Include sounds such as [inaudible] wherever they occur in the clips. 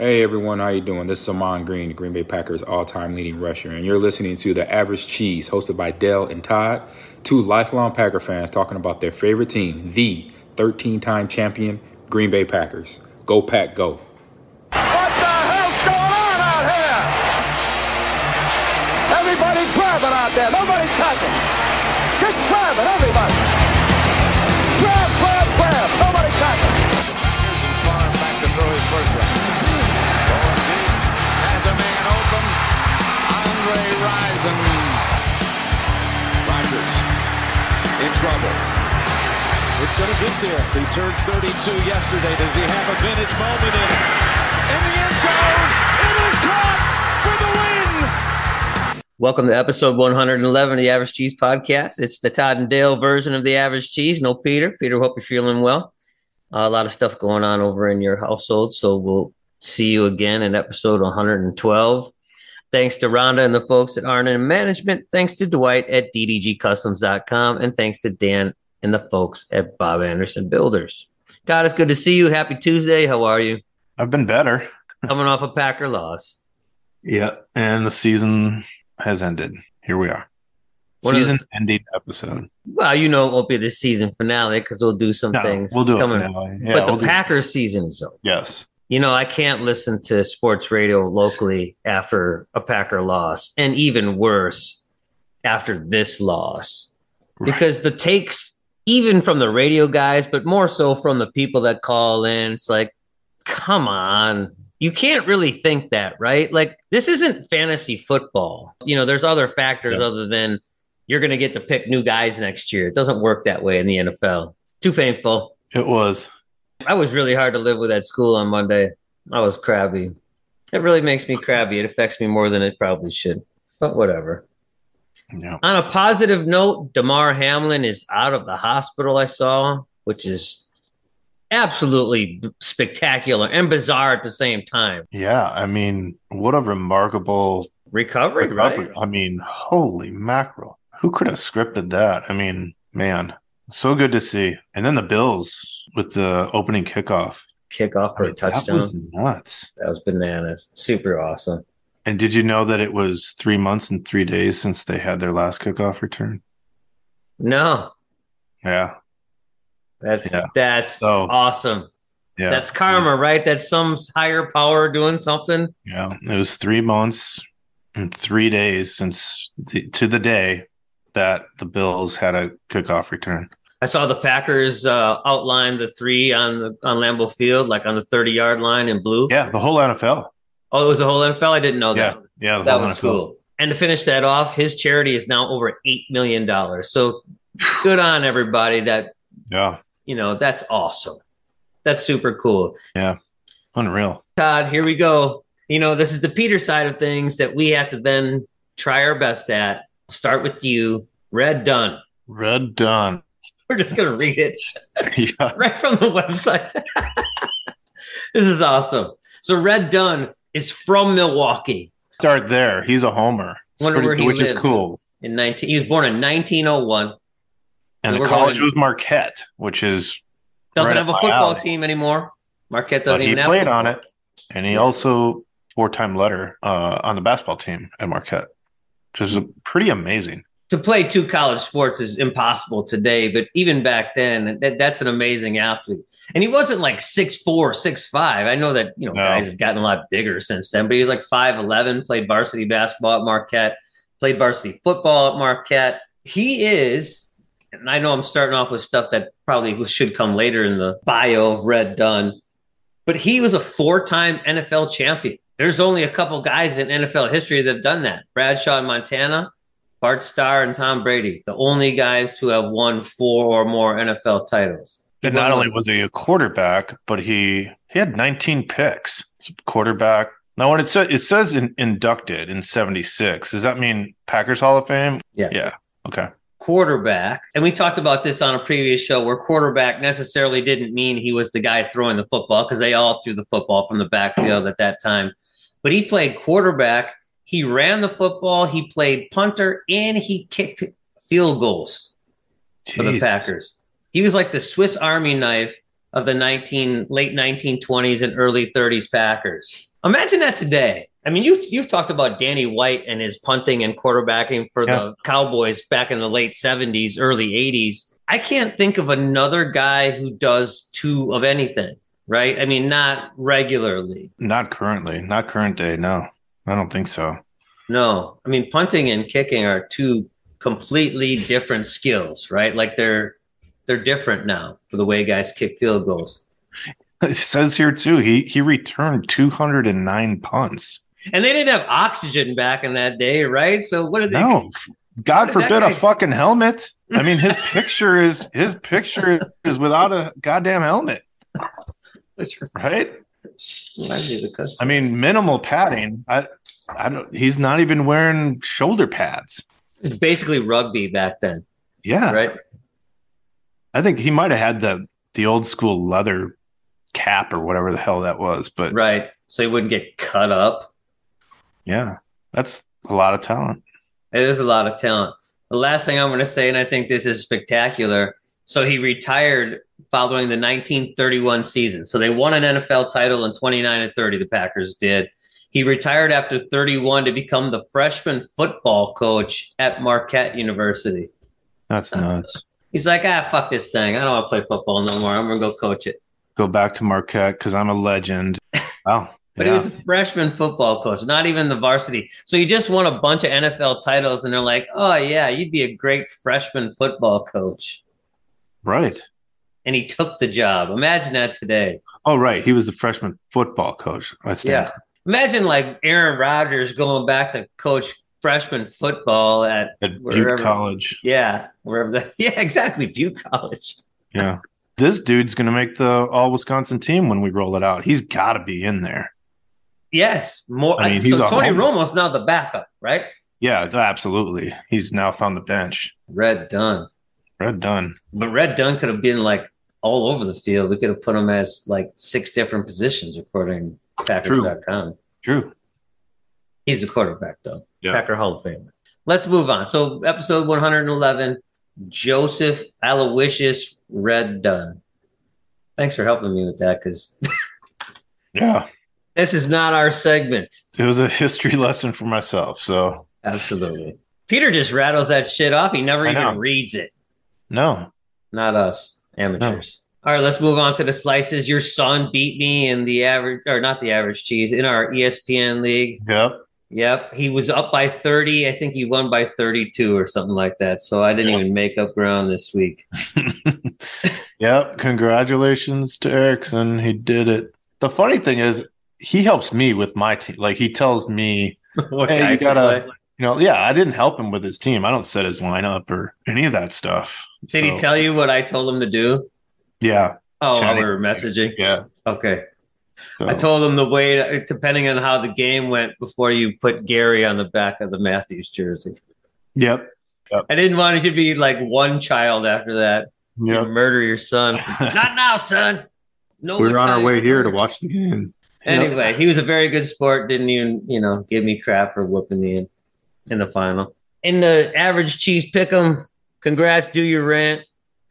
Hey everyone, how you doing? This is Ahman Green, the Green Bay Packers all-time leading rusher, and you're listening to The Average Cheese, hosted by Dell and Todd, two lifelong Packer fans talking about their favorite team, the 13-time champion Green Bay Packers. Go Pack, go! What the hell's going on out here? Everybody grab it out there. Nobody Rison. Rodgers in trouble. It's going to get there. He turned 32 yesterday. Does he have a vintage moment in it? In the end zone. It is caught for the win. Welcome to episode 111 of the Average Cheese Podcast. It's the Todd and Dale version of the Average Cheese. No Peter. Peter, hope you're feeling well. Uh, a lot of stuff going on over in your household, so we'll see you again in episode 112. Thanks to Rhonda and the folks at Arnon Management. Thanks to Dwight at ddgcustoms.com. And thanks to Dan and the folks at Bob Anderson Builders. Todd, it's good to see you. Happy Tuesday. How are you? I've been better. [laughs] Coming off a Packer loss. Yeah, and the season has ended. Here we are. Of the- season ending episode. Well, you know it won't be the season finale because we'll do some No, things. we'll do a coming. finale. Yeah, but the we'll do- Packers season is over. Yes. You know, I can't listen to sports radio locally after a Packer loss, and even worse after this loss, Right. because the takes, even from the radio guys, but more so from the people that call in, it's like, come on. You can't really think that, right? Like, this isn't fantasy football. You know, there's other factors Yeah. other than you're going to get to pick new guys next year. It doesn't work that way in the NFL. Too painful. It was. I was really hard to live with at school on Monday. I was crabby. It really makes me crabby. It affects me more than it probably should, but whatever. Yeah. On a positive note, Damar Hamlin is out of the hospital, I saw, which is absolutely spectacular and bizarre at the same time. Yeah. I mean, what a remarkable Recovery, recovery. right? I mean, holy mackerel. Who could have scripted that? I mean, man, so good to see. And then the Bills with the opening kickoff. Kickoff for I a mean, that touchdown. was nuts. that was bananas. Super awesome. And did you know that it was three months and three days since they had their last kickoff return? No, Yeah. that's Yeah. that's So- awesome. Yeah. That's karma, right? That's some higher power doing something. Yeah, it was three months and three days since the, to the day that the Bills had a kickoff return. I saw the Packers uh, outline the three on the on Lambeau Field, like on the thirty yard line in blue. Yeah, the whole NFL. Oh, it was the whole NFL. I didn't know that. yeah, the that was NFL. cool. And to finish that off, his charity is now over eight million dollars. So good on everybody. That Yeah, you know, that's awesome. That's super cool. Yeah, unreal. Todd, here we go. You know, this is the Peter side of things that we have to then try our best at. Start with you, Red Dunn. Red done. We're just gonna read it. [laughs] yeah, [laughs] right from the website. [laughs] this is awesome. So Red Dunn is from Milwaukee start there. He's a homer, Wonder where he which is cool. in 19 he was born in 1901. And the college going- was Marquette, which is Doesn't Right have a football alley. team anymore. Marquette but doesn't he even have played on it, and he also four-time letter uh, on the basketball team at Marquette, which is pretty amazing. To play two college sports is impossible today, but even back then, that, that's an amazing athlete. And he wasn't like six four, six five. I know that you know No. guys have gotten a lot bigger since then, but he was like five eleven. Played varsity basketball at Marquette. Played varsity football at Marquette. He is, and I know I'm starting off with stuff that probably should come later in the bio of Red Dunn, but he was a four time NFL champion. There's only a couple guys in NFL history that have done that. Bradshaw in Montana, Bart Starr, and Tom Brady, the only guys to have won four or more NFL titles. And not only was he a quarterback, but he he had 19 picks. Quarterback. Now, when it says it says in, inducted in 76, does that mean Packers Hall of Fame? Yeah. Yeah. Okay. quarterback, and we talked about this on a previous show where quarterback necessarily didn't mean he was the guy throwing the football because they all threw the football from the backfield at that time. But he played quarterback, he ran the football, he played punter, and he kicked field goals for the Packers. He was like the Swiss Army knife of the 19 late 1920s and early 30s Packers. Imagine that today. I mean, you've you've talked about Danny White and his punting and quarterbacking for Yeah. the Cowboys back in the late seventies, early eighties. I can't think of another guy who does two of anything, right? I mean, not regularly. Not currently, not current day. No, I don't think so. No, I mean, punting and kicking are two completely different skills, right? Like they're they're different now for the way guys kick field goals. It says here too. He he returned 209 punts. And they didn't have oxygen back in that day, right? So what did they? No, [laughs] God forbid a fucking helmet. I mean, his [laughs] picture is his picture is without a goddamn helmet, right? I mean, minimal padding. I I don't. He's not even wearing shoulder pads. It's basically rugby back then, Yeah, right? I think he might have had the the old school leather cap or whatever the hell that was. But Right. So he wouldn't get cut up. yeah, that's a lot of talent. It is a lot of talent. The last thing I'm going to say, and I think this is spectacular. So he retired following the 1931 season. So they won an NFL title in 29 and 30. The Packers did. He retired after 31 to become the freshman football coach at Marquette University. That's nuts. He's like, ah, fuck this thing. I don't want to play football no more. I'm going to go coach it. Go back to Marquette because I'm a legend. [laughs] Wow. But yeah. he was a freshman football coach, not even the varsity. So he just won a bunch of NFL titles, and they're like, "Oh yeah, you'd be a great freshman football coach." right. And he took the job. Imagine that today. Oh, right. He was the freshman football coach. I think. Yeah. Imagine like Aaron Rodgers going back to coach freshman football at At Butte College. yeah, wherever the [laughs] yeah, exactly, Butte College. Yeah. This dude's going to make the all Wisconsin team when we roll it out. He's got to be in there. Yes, more. I mean, so Tony home- Romo's now the backup, right? Yeah, absolutely. He's now found the bench. Red Dunn. Red Dunn. But Red Dunn could have been like all over the field. We could have put him as like six different positions according to Packers.com. True. He's the quarterback though. Yeah. Packer Hall of Famer. Let's move on. So episode 111, Joseph Aloysius Red Dunn. Thanks for helping me with that because [laughs] Yeah. this is not our segment. It was a history [laughs] lesson for myself. So, Absolutely. Peter just rattles that shit off. He never I even know. reads it. No. Not us, amateurs. All right, let's move on to the slices. Your son beat me in the average, or not the average cheese, in our ESPN league. Yep. Yep, he was up by 30. I think he won by 32 or something like that. So I didn't Yep. even make up ground this week. [laughs] [laughs] Yep. Congratulations to Erickson. He did it. The funny thing is, he helps me with my team. Like, he tells me, [laughs] Hey, you gotta- play. You know, yeah, I didn't help him with his team. I don't set his lineup or any of that stuff. Did he tell you what I told him to do? Yeah. Oh, Chatting we were messaging. Yeah. Okay. So, I told him the way, depending on how the game went, before you put Gary on the back of the Matthews jersey. Yep. I didn't want it to be like one child after that. You Yep. murder your son. [laughs] Not now, son. No, we were on our way here to watch the game. Anyway, he was a very good sport. Didn't even, you know, give me crap for whooping me in, in the final. In the average cheese pick'em, congrats. Do your rant.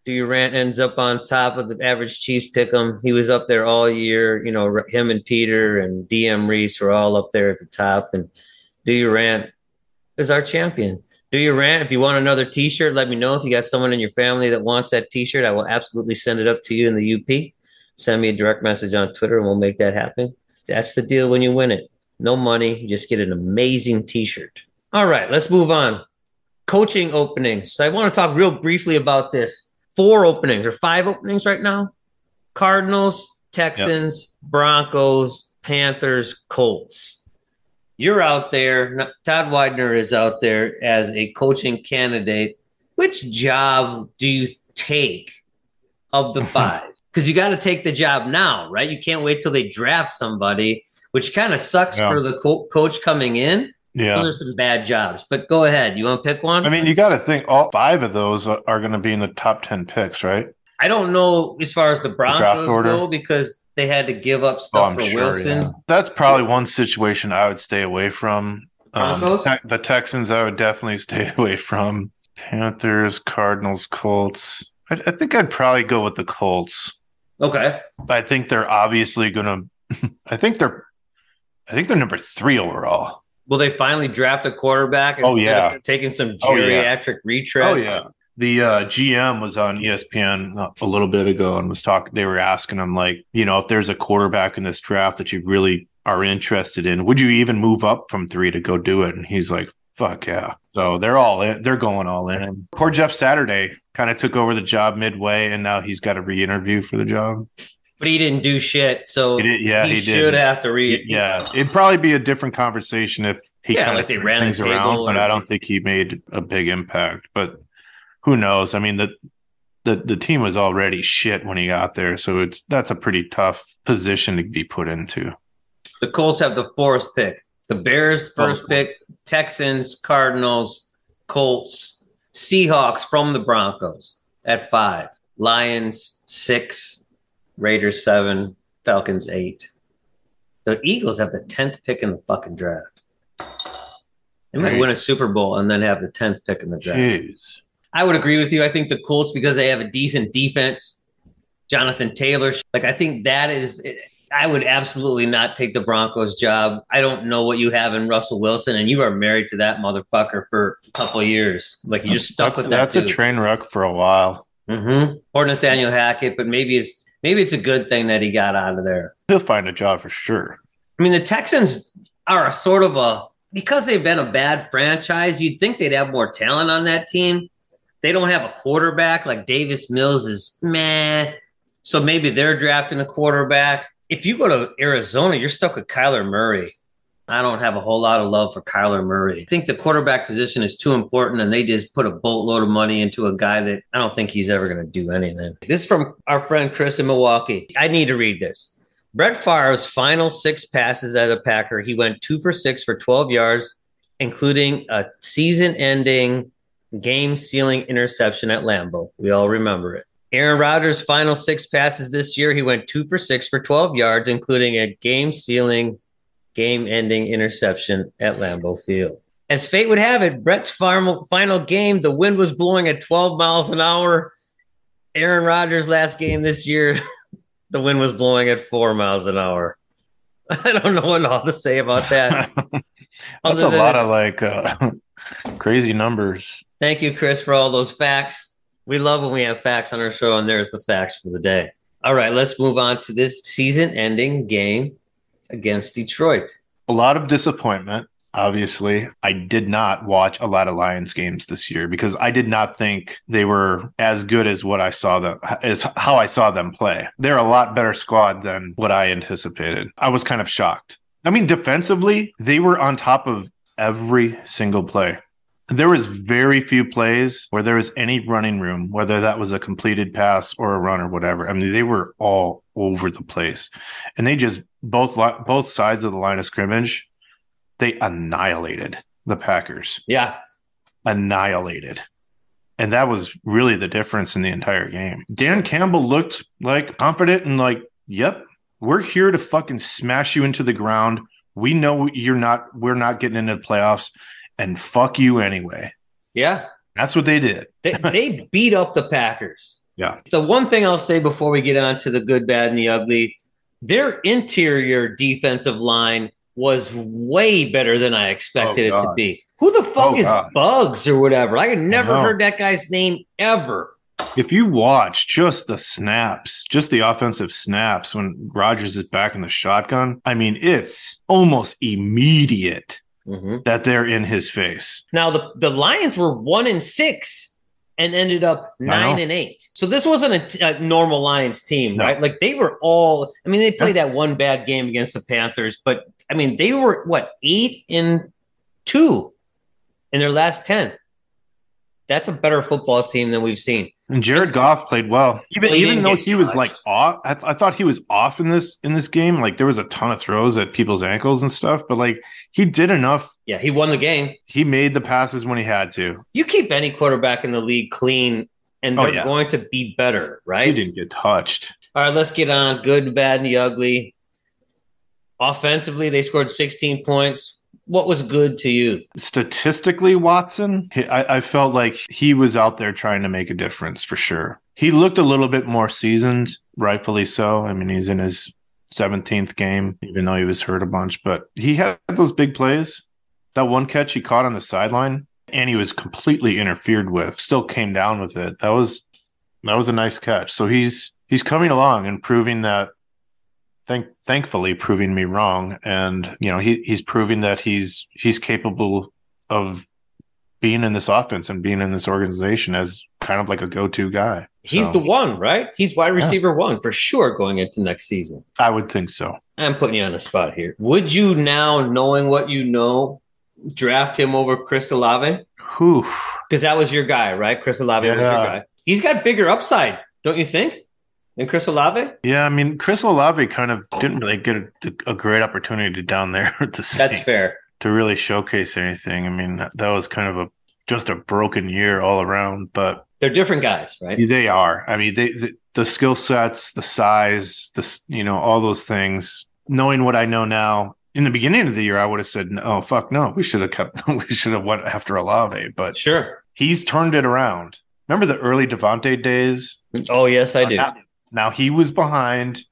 Do your rant ends up on top of the average cheese pick'em. He was up there all year. You know, him and Peter and DM Reese were all up there at the top. And do your rant is our champion. Do your rant. If you want another T-shirt, let me know. If you got someone in your family that wants that T-shirt, I will absolutely send it up to you in the UP. Send me a direct message on Twitter, and we'll make that happen. That's the deal when you win it. No money, you just get an amazing T-shirt. All right, let's move on. Coaching openings. I want to talk real briefly about this. Four openings or five openings right now. Cardinals, Texans, Broncos, Panthers, Colts. You're out there. Todd Widener is out there as a coaching candidate. Which job do you take of the [laughs] five? Because you got to take the job now, right? You can't wait till they draft somebody, which kind of sucks Yeah. for the co- coach coming in. Yeah. Those are some bad jobs. But go ahead. You want to pick one? I mean, you got to think all five of those are, are going to be in the top 10 picks, right? I don't know as far as the Broncos order? go because they had to give up stuff for Wilson. Oh, yeah. That's probably one situation I would stay away from. Um, Te- the Texans, I would definitely [laughs] stay away from. Panthers, Cardinals, Colts. I, I think I'd probably go with the Colts. Okay. I think they're obviously going [laughs] to. I think they're. I think they're number three overall. Will they finally draft a quarterback? Oh, yeah. of taking some Oh, yeah. geriatric retread. Oh yeah. The uh, GM was on ESPN a little bit ago and was talking. They were asking him like, you know, if there's a quarterback in this draft that you really are interested in, would you even move up from three to go do it? And he's like, "Fuck yeah!" So they're all in. They're going all in. Poor Jeff Saturday kind of took over the job midway, and now he's got to re-interview for the job. But he didn't do shit. So He did- yeah, he, he should have to read. Yeah, it'd probably be a different conversation if he Yeah, kind like of they ran things around, but I don't think he made a big impact. But who knows? I mean, the the the team was already shit when he got there, so it's that's a pretty tough position to be put into. The Colts have the fourth pick. The Bears first pick. Texans, Cardinals, Colts, Seahawks from the Broncos at five. Lions six. Raiders seven. Falcons eight. The Eagles have the tenth pick in the fucking draft. They might win a Super Bowl and then have the tenth pick in the draft. Jeez, I would agree with you. I think the Colts because they have a decent defense. Jonathan Taylor, like I think that is. I would absolutely not take the Broncos job. I don't know what you have in Russell Wilson, and you are married to that motherfucker for a couple of years. Like you just stuck that's, with that. that's a train wreck for a while. Mm-hmm. Or Nathaniel Hackett, but maybe it's maybe it's a good thing that he got out of there. He'll find a job for sure. I mean, the Texans are a sort of a because they've been a bad franchise. You'd think they'd have more talent on that team. They don't have a quarterback like Davis Mills is meh. So maybe they're drafting a quarterback. If you go to Arizona, you're stuck with Kyler Murray. I don't have a whole lot of love for Kyler Murray. I think the quarterback position is too important, and they just put a boatload of money into a guy that I don't think he's ever going to do anything. This is from our friend Chris in Milwaukee. I need to read this. Brett Favre's final six passes as a Packer, he went two for six for 12 yards, including a season ending, game sealing interception at Lambeau. We all remember it. Aaron Rodgers' final six passes this year, he went two for six for 12 yards, including a game sealing, game ending interception at Lambeau Field. As fate would have it, Brett's final, game, the wind was blowing at 12 miles an hour. Aaron Rodgers' last game this year, [laughs] the wind was blowing at four miles an hour. [laughs] I don't know what all to say about that. [laughs] That's a lot of like uh, crazy numbers. Thank you, Chris, for all those facts. We love when we have facts on our show, and there's the facts for the day. All right, let's move on to this season ending game against Detroit. A lot of disappointment. Obviously, I did not watch a lot of Lions games this year because I did not think they were as good as what I saw them as how I saw them play. They're a lot better squad than what I anticipated. I was kind of shocked. I mean, defensively, they were on top of every single play. There was very few plays where there was any running room, whether that was a completed pass or a run or whatever. I mean, they were all over the place, and they just both both sides of the line of scrimmage, they annihilated the Packers, Yeah, annihilated, and that was really the difference in the entire game. Dan Campbell looked like confident and like, "Yep, we're here to fucking smash you into the ground. We know you're not. We're not getting into the playoffs." and fuck you anyway. yeah. That's what they did. They, they [laughs] beat up the Packers. Yeah. The one thing I'll say before we get on to the good, bad, and the ugly, their interior defensive line was way better than I expected Oh, it to be. Who the fuck Oh, is God. Buggs or whatever? I had never know. heard that guy's name ever. If you watch just the snaps, just the offensive snaps when Rodgers is back in the shotgun, I mean, it's almost immediate mm-hmm. that they're in his face. Now the the Lions were one in six and ended up nine and eight. So this wasn't a, t- a normal Lions team, No. right? Like they were all. I mean, they played that one bad game against the Panthers, but I mean, they were what eight and two in their last ten. That's a better football team than we've seen. And Jared Goff played well, even even though he was like off. I, th- I thought he was off in this in this game. Like there was a ton of throws at people's ankles and stuff, but like he did enough. Yeah, he won the game. He made the passes when he had to. You keep any quarterback in the league clean, and Oh, they're yeah. going to be better, right? He didn't get touched. All right, let's get on good, bad, and the ugly. Offensively, they scored 16 points. What was good to you? statistically, Watson, I, I felt like he was out there trying to make a difference for sure. He looked a little bit more seasoned, rightfully so. I mean, he's in his 17th game, even though he was hurt a bunch. But he had those big plays. That one catch he caught on the sideline, and he was completely interfered with. Still came down with it. That was that was a nice catch. So he's he's coming along and proving that. Thank, thankfully, proving me wrong, and you know he he's proving that he's he's capable of being in this offense and being in this organization as kind of like a go-to guy. He's So, the one, right? He's wide receiver one for sure going into next season. I would think so. I'm putting you on the spot here. Would you now, knowing what you know, draft him over Chris Olave? Because that was your guy, right? Chris Olave was your guy. He's got bigger upside, don't you think? Than Chris Olave? Yeah, I mean, Chris Olave kind of didn't really get a, a great opportunity down there [laughs] to see, That's fair. to really showcase anything. I mean, that, that was kind of a just a broken year all around. But They're different guys, right? they are. I mean, they the, the skill sets, the size, the you know, all those things. Knowing what I know now, in the beginning of the year, I would have said, "Oh fuck, no, we should have kept, [laughs] we should have went after Olave." But Sure. he's turned it around. Remember the early Davante days? Oh, yes, I do. Now, now he was behind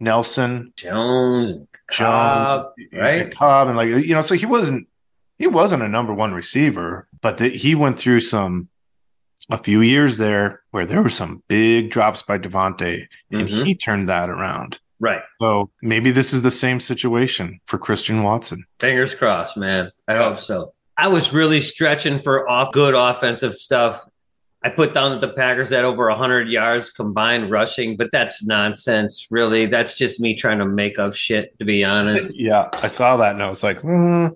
Nelson, Jones, and Jones, Cobb, and right? Cobb, and like you know, so he wasn't he wasn't a number one receiver, but the, he went through some a few years there where there were some big drops by Davante, and Mhm. he turned that around. Right. So maybe this is the same situation for Christian Watson. Fingers crossed, man. I hope so. I was really stretching for off good offensive stuff. I put down that the Packers had over 100 yards combined rushing, but that's nonsense, really. That's just me trying to make up shit, to be honest. Yeah, I saw that and I was like, hmm.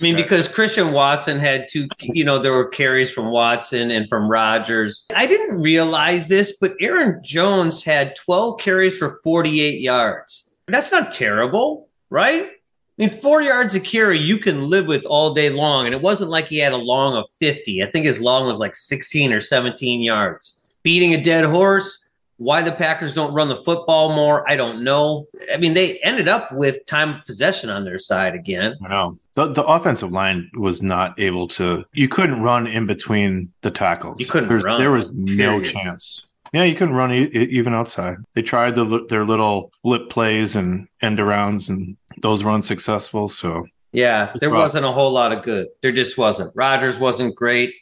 I mean, because Christian Watson had two, you know, there were carries from Watson and from Rodgers. I didn't realize this, but Aaron Jones had 12 carries for 48 yards. That's not terrible, right? I mean, four yards a carry you can live with all day long. And it wasn't like he had a long of 50. I think his long was like 16 or 17 yards. Beating a dead horse. Why the Packers don't run the football more, I don't know. I mean, they ended up with time of possession on their side again. Know. The, the offensive line was not able to. You couldn't run in between the tackles. You couldn't There's- run, There was no period. chance. Yeah, you couldn't run e- e- even outside. They tried the, their little flip plays and end arounds, and those were unsuccessful. So Yeah, there rough. wasn't a whole lot of good. There just wasn't. Rodgers wasn't great.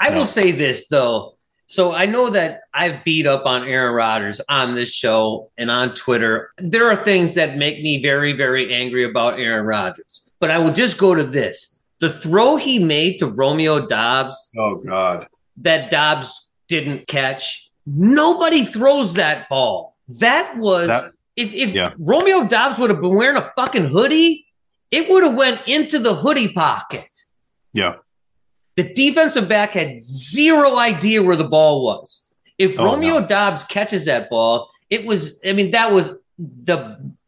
I No. will say this though. So I know that I've beat up on Aaron Rodgers on this show and on Twitter. There are things that make me very, very angry about Aaron Rodgers. But I will just go to this. The throw he made to Romeo Doubs oh god, that Doubs didn't catch. Nobody throws that ball. That was That- if if yeah. Romeo Doubs would have been wearing a fucking hoodie, it would have went into the hoodie pocket. yeah, The defensive back had zero idea where the ball was. If Oh, Romeo no. Doubs catches that ball, it was I mean that was the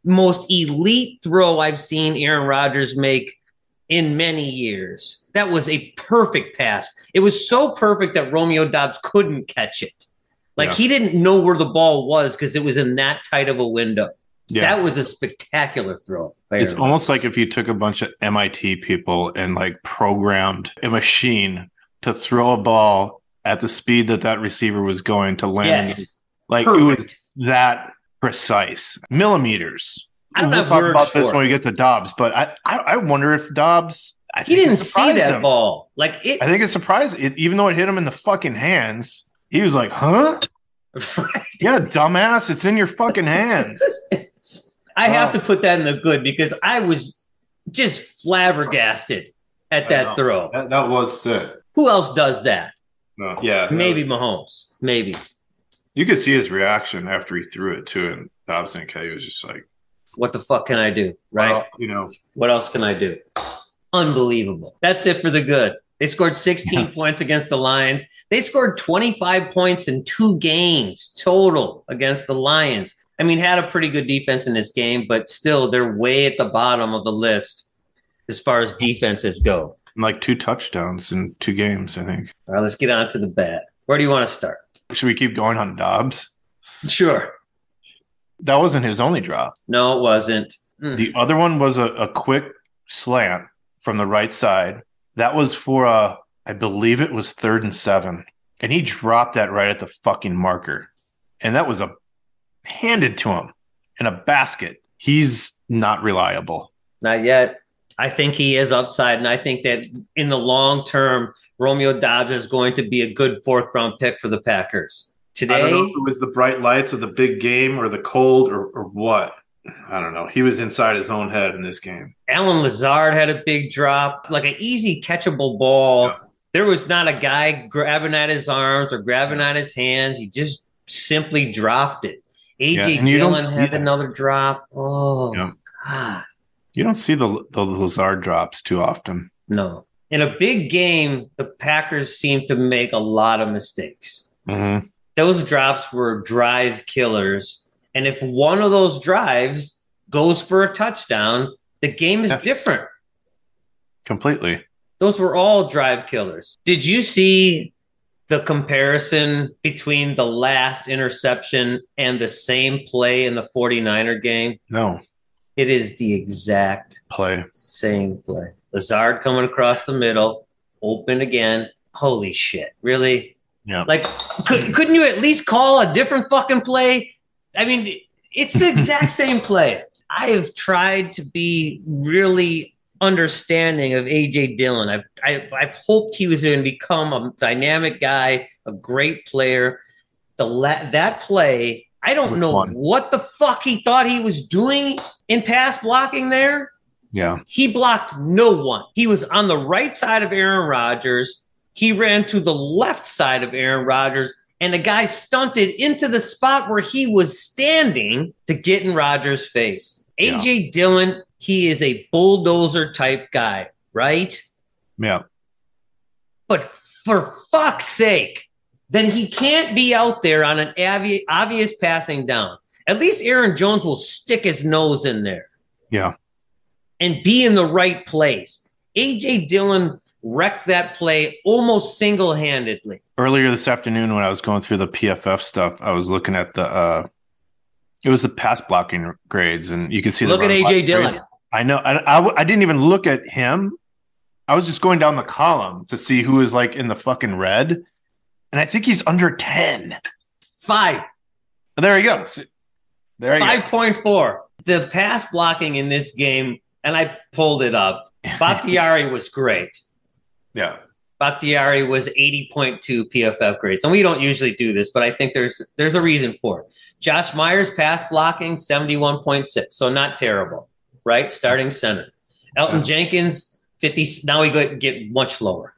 most elite throw I've seen Aaron Rodgers make in many years. That was a perfect pass. It was so perfect that Romeo Doubs couldn't catch it. Like Yeah. he didn't know where the ball was because it was in that tight of a window. yeah. That was a spectacular throw. it's almost like if you took a bunch of MIT people and like programmed a machine to throw a ball at the speed that that receiver was going to land. Yes. Like it was that precise millimeters. I don't we'll have talk words about this when we get to Doubs, but I, I, I wonder if Doubs. I He didn't see that him. ball. Like it I think it surprised it, even though it hit him in the fucking hands. He was like, "Huh? [laughs] Yeah, dumbass, it's in your fucking hands." I have oh. to put that in the good because I was just flabbergasted at that throw. that, that was sick. Who else does that? No, yeah, Maybe was- Mahomes. Maybe. You could see his reaction after he threw it too, and Doubs and K was just like, What the fuck can I do? Right? well, you know, What else can I do? Unbelievable. That's it for the good. They scored 16 points against the Lions. They scored 25 points in two games total against the Lions. I mean, had a pretty good defense in this game, but still, they're way at the bottom of the list as far as defenses go. like two touchdowns in two games. I think. All right, let's get on to the bad. Where do you want to start? Should we keep going on Doubs? Sure. That wasn't his only drop. No, it wasn't. Mm. The other one was a, a quick slant from the right side. That was for a, I believe it was third and seven, and he dropped that right at the fucking marker, and that was a handed to him in a basket. he's not reliable. Not yet. I think he is upside, and I think that in the long term, Romeo Doubs is going to be a good fourth round pick for the Packers. Today, I don't know if it was the bright lights of the big game or the cold or, or what. I don't know. He was inside his own head in this game. Allen Lazard had a big drop, like an easy catchable ball. Yeah. There was not a guy grabbing at his arms or grabbing at his hands. He just simply dropped it. AJ don't Dillon had another drop. Oh Yeah. God. You don't see the the Lazard drops too often. No. In a big game, the Packers seem to make a lot of mistakes. Mm-hmm. Those drops were drive killers. And if one of those drives goes for a touchdown, the game is Yeah. different. Completely. Those were all drive killers. Did you see the comparison between the last interception and the same play in the 49er game? No It is the exact play. same play. Lazard coming across the middle, open again. Holy shit. Really? Yeah. Like, could, couldn't you at least call a different fucking play? I mean, it's the exact [laughs] same play. I have tried to be really understanding of AJ Dillon. I've I, I've hoped he was going to become a dynamic guy, a great player. The la- that play, I don't Which know one? what the fuck he thought he was doing in pass blocking there. Yeah. He blocked no one. He was on the right side of Aaron Rodgers. He ran to the left side of Aaron Rodgers, and the guy stunted into the spot where he was standing to get in Rodgers' face. AJ Dillon, he is a bulldozer type guy, right? Yeah. But for fuck's sake, then he can't be out there on an obvi- obvious passing down. At least Aaron Jones will stick his nose in there Yeah. And be in the right place. AJ Dillon wrecked that play almost single handedly. Earlier this afternoon, when I was going through the PFF stuff, I was looking at the. uh It was the pass blocking grades, and you can see. the Look at AJ Dillon. grades. I know. I I didn't even look at him. I was just going down the column to see who is like in the fucking red, and I think he's under ten. Five, There he goes. There you five go. point four. The pass blocking in this game, and I pulled it up. [laughs] Bakhtiari was great. Yeah. Bakhtiari was 80.2 PFF grades. And we don't usually do this, but I think there's there's a reason for it. Josh Myers pass blocking 71.6, so not terrible, right? Starting center. Elgton Yeah. Jenkins 50 now we go get much lower.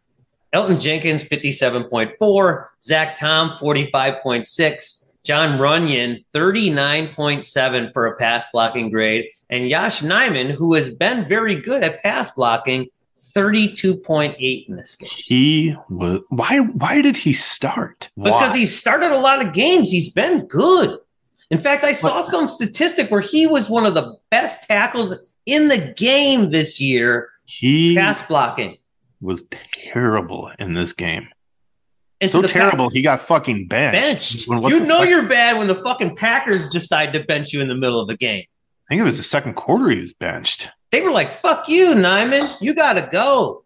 Elgton Jenkins 57.4, Zach Tom 45.6, Jon Runyan 39.7 for a pass blocking grade, and Yosh Nijman, who has been very good at pass blocking, 32.8 in this game. He was. Why? Why did he start? Because Why? he's started a lot of games. He's been good. In fact, I saw some statistic where he was one of the best tackles in the game this year, he pass blocking. was terrible in this game. And So terrible. he got fucking benched. Benched. You know fuck- you're bad when the fucking Packers decide to bench you in the middle of a game. I think it was the second quarter he was benched. They were like, fuck you, Nijman. You got to go.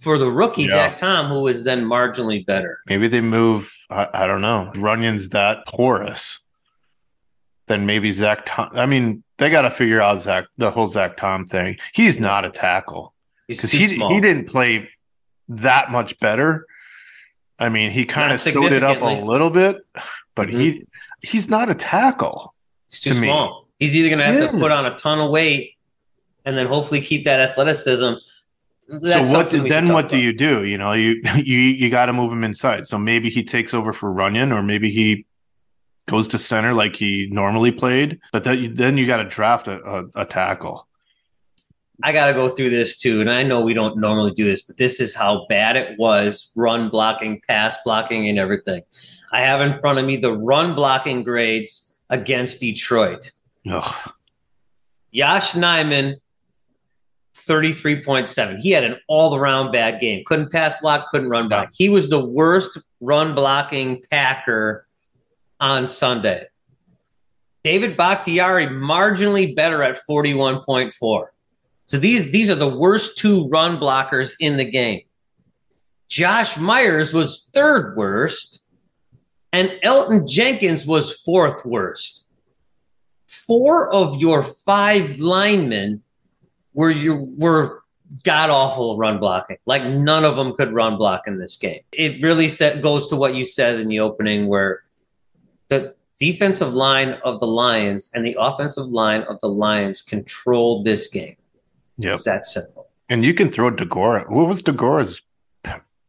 For the rookie, Yeah. Zach Tom, who was then marginally better. Maybe they move. I, I don't know. Runyan's that porous. Then maybe Zach. Tom, I mean, they got to figure out Zach the whole Zach Tom thing. He's not a tackle because he small. he didn't play that much better. I mean, he kind of sewed it up a little bit, but Mm-hmm. he he's not a tackle. He's too to me. small. He's either going to have to put on a ton of weight and then hopefully keep that athleticism. That's so what? Then what do you do? You know, you [laughs] you you got to move him inside. So maybe he takes over for Runyan, or maybe he goes to center like he normally played. But then then you got to draft a, a, a tackle. I got to go through this too. And I know we don't normally do this, but this is how bad it was run blocking, pass blocking, and everything. I have in front of me the run blocking grades against Detroit. Ugh. Yosh Nijman, 33.7. He had an all around bad game. Couldn't pass block, couldn't run block. He was the worst run blocking Packer on Sunday. David Bakhtiari, marginally better at 41.4. So these, these are the worst two run blockers in the game. Josh Myers was third worst, and Elgton Jenkins was fourth worst. four of your five linemen were you were god awful run blocking. Like none of them could run block in this game. It really set, goes to what you said in the opening, where the defensive line of the Lions and the offensive line of the Lions controlled this game. Yep. It's that simple. And you can throw Deguara. What was Deguara's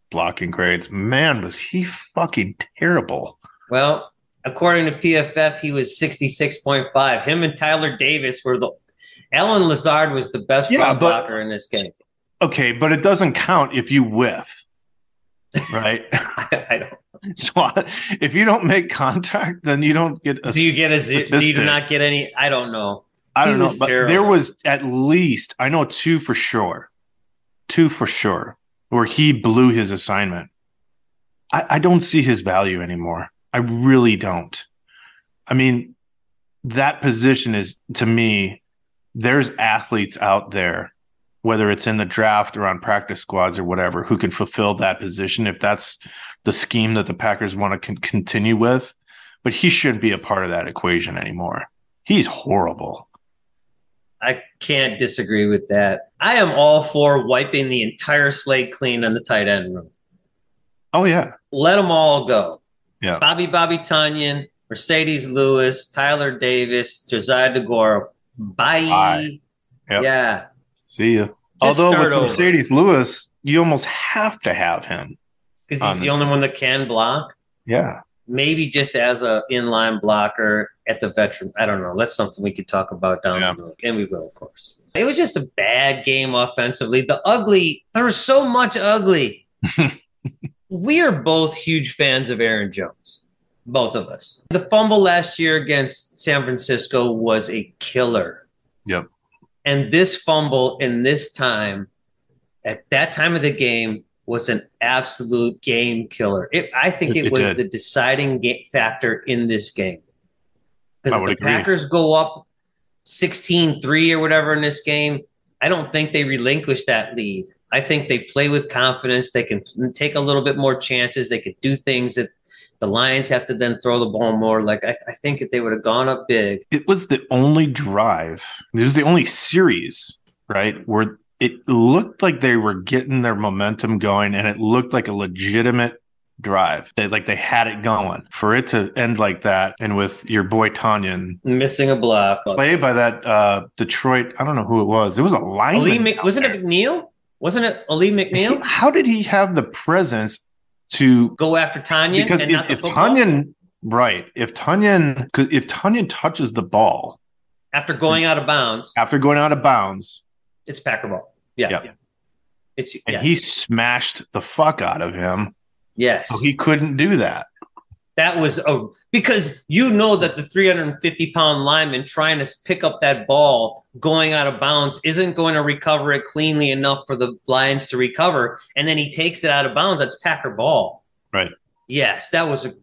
blocking grades? Man, was he fucking terrible. Well, according to PFF, he was 66.5. Him and Tyler Davis were the Allen Lazard was the best Yeah, but- blocker in this game. Okay, but it doesn't count if you whiff. Right? I, [laughs] I don't. so uh, if you don't make contact, then you don't get a Do you get a? Do you not get any? I don't know. I don't know, but terrible. there was at least I know two for sure, two for sure, where he blew his assignment. I, I don't see his value anymore. I really don't. I mean, that position is to me. There's athletes out there, whether it's in the draft or on practice squads or whatever, who can fulfill that position if that's the scheme that the Packers want to con- continue with. But he shouldn't be a part of that equation anymore. He's horrible. I can't disagree with that. I am all for wiping the entire slate clean on the tight end room. Oh yeah, Let them all go. yeah. Bobby Bobby Tonyan, Marcedes Lewis, Tyler Davis, Josiah Deguara. Bye. Bye. Yep. Yeah. See ya. Although with over. Marcedes Lewis, you almost have to have him. Because he's the- the only one that can block. Yeah. Maybe just as a inline blocker at the veteran. I don't know. That's something we could talk about down Yeah. the road. And we will, of course. It was just a bad game offensively. The ugly, there was so much ugly. [laughs] we are both huge fans of Aaron Jones, both of us. The fumble last year against San Francisco was a killer. Yep. And this fumble in this time, at that time of the game, was an absolute game killer. It, I think It- it, was did. the deciding factor in this game. Because if the agree. Packers go up 16 3 or whatever in this game, I don't think they relinquish that lead. I think they play with confidence. They can take a little bit more chances. They could do things that the Lions have to then throw the ball more. Like, I, I think if they would have gone up big, It was the only drive. It was the only series, right? Where it looked like they were getting their momentum going and it looked like a legitimate drive. They like they had it going. For it to end like that and with your boy Tonyan missing a block. play by that uh Detroit, I don't know who it was. It was a lineman. Mc, wasn't it McNeill? Wasn't it Ali He- McNeill? how did he have the presence to Go after Tanya because and if, the if? Tonyan right, if Tonyan because if Tonyan touches the ball after going out of bounds, after going out of bounds it's Packer ball. Yeah. Yeah. It's and yes. he smashed the fuck out of him, yes. so he couldn't do that. that was a because you know that the 350 pound lineman trying to pick up that ball going out of bounds isn't going to recover it cleanly enough for the Lions to recover, and then he takes it out of bounds. That's Packer ball. Right. Yes, that was a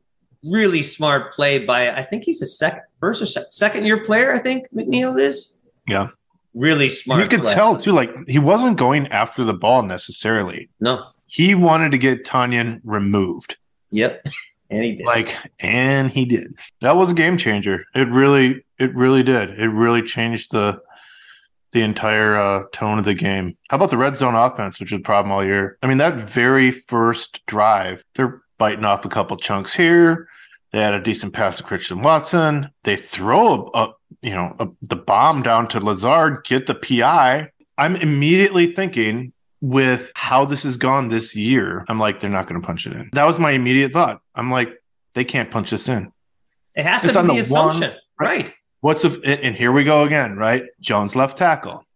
really smart play by I think he's a second first or sec- second year player. I think McNeill is. Yeah. Really smart. you could play. tell too, like he wasn't going after the ball necessarily. No. He wanted to get Tonyan removed. Yep. And he did. Like, and he did. That was a game changer. It really, it really did. It really changed the the entire uh, tone of the game. How about the red zone offense, which was a problem all year? I mean, that very first drive, they're biting off a couple chunks here. They had a decent pass to Christian Watson. They throw a, a you know a, the bomb down to Lazard, get the PI. I'm immediately thinking with how this has gone this year, I'm like, they're not going to punch it in. That was my immediate thought. I'm like, they can't punch this in. it has it's to be the the one- assumption. right. What's if, and here we go again, right? Jones left tackle,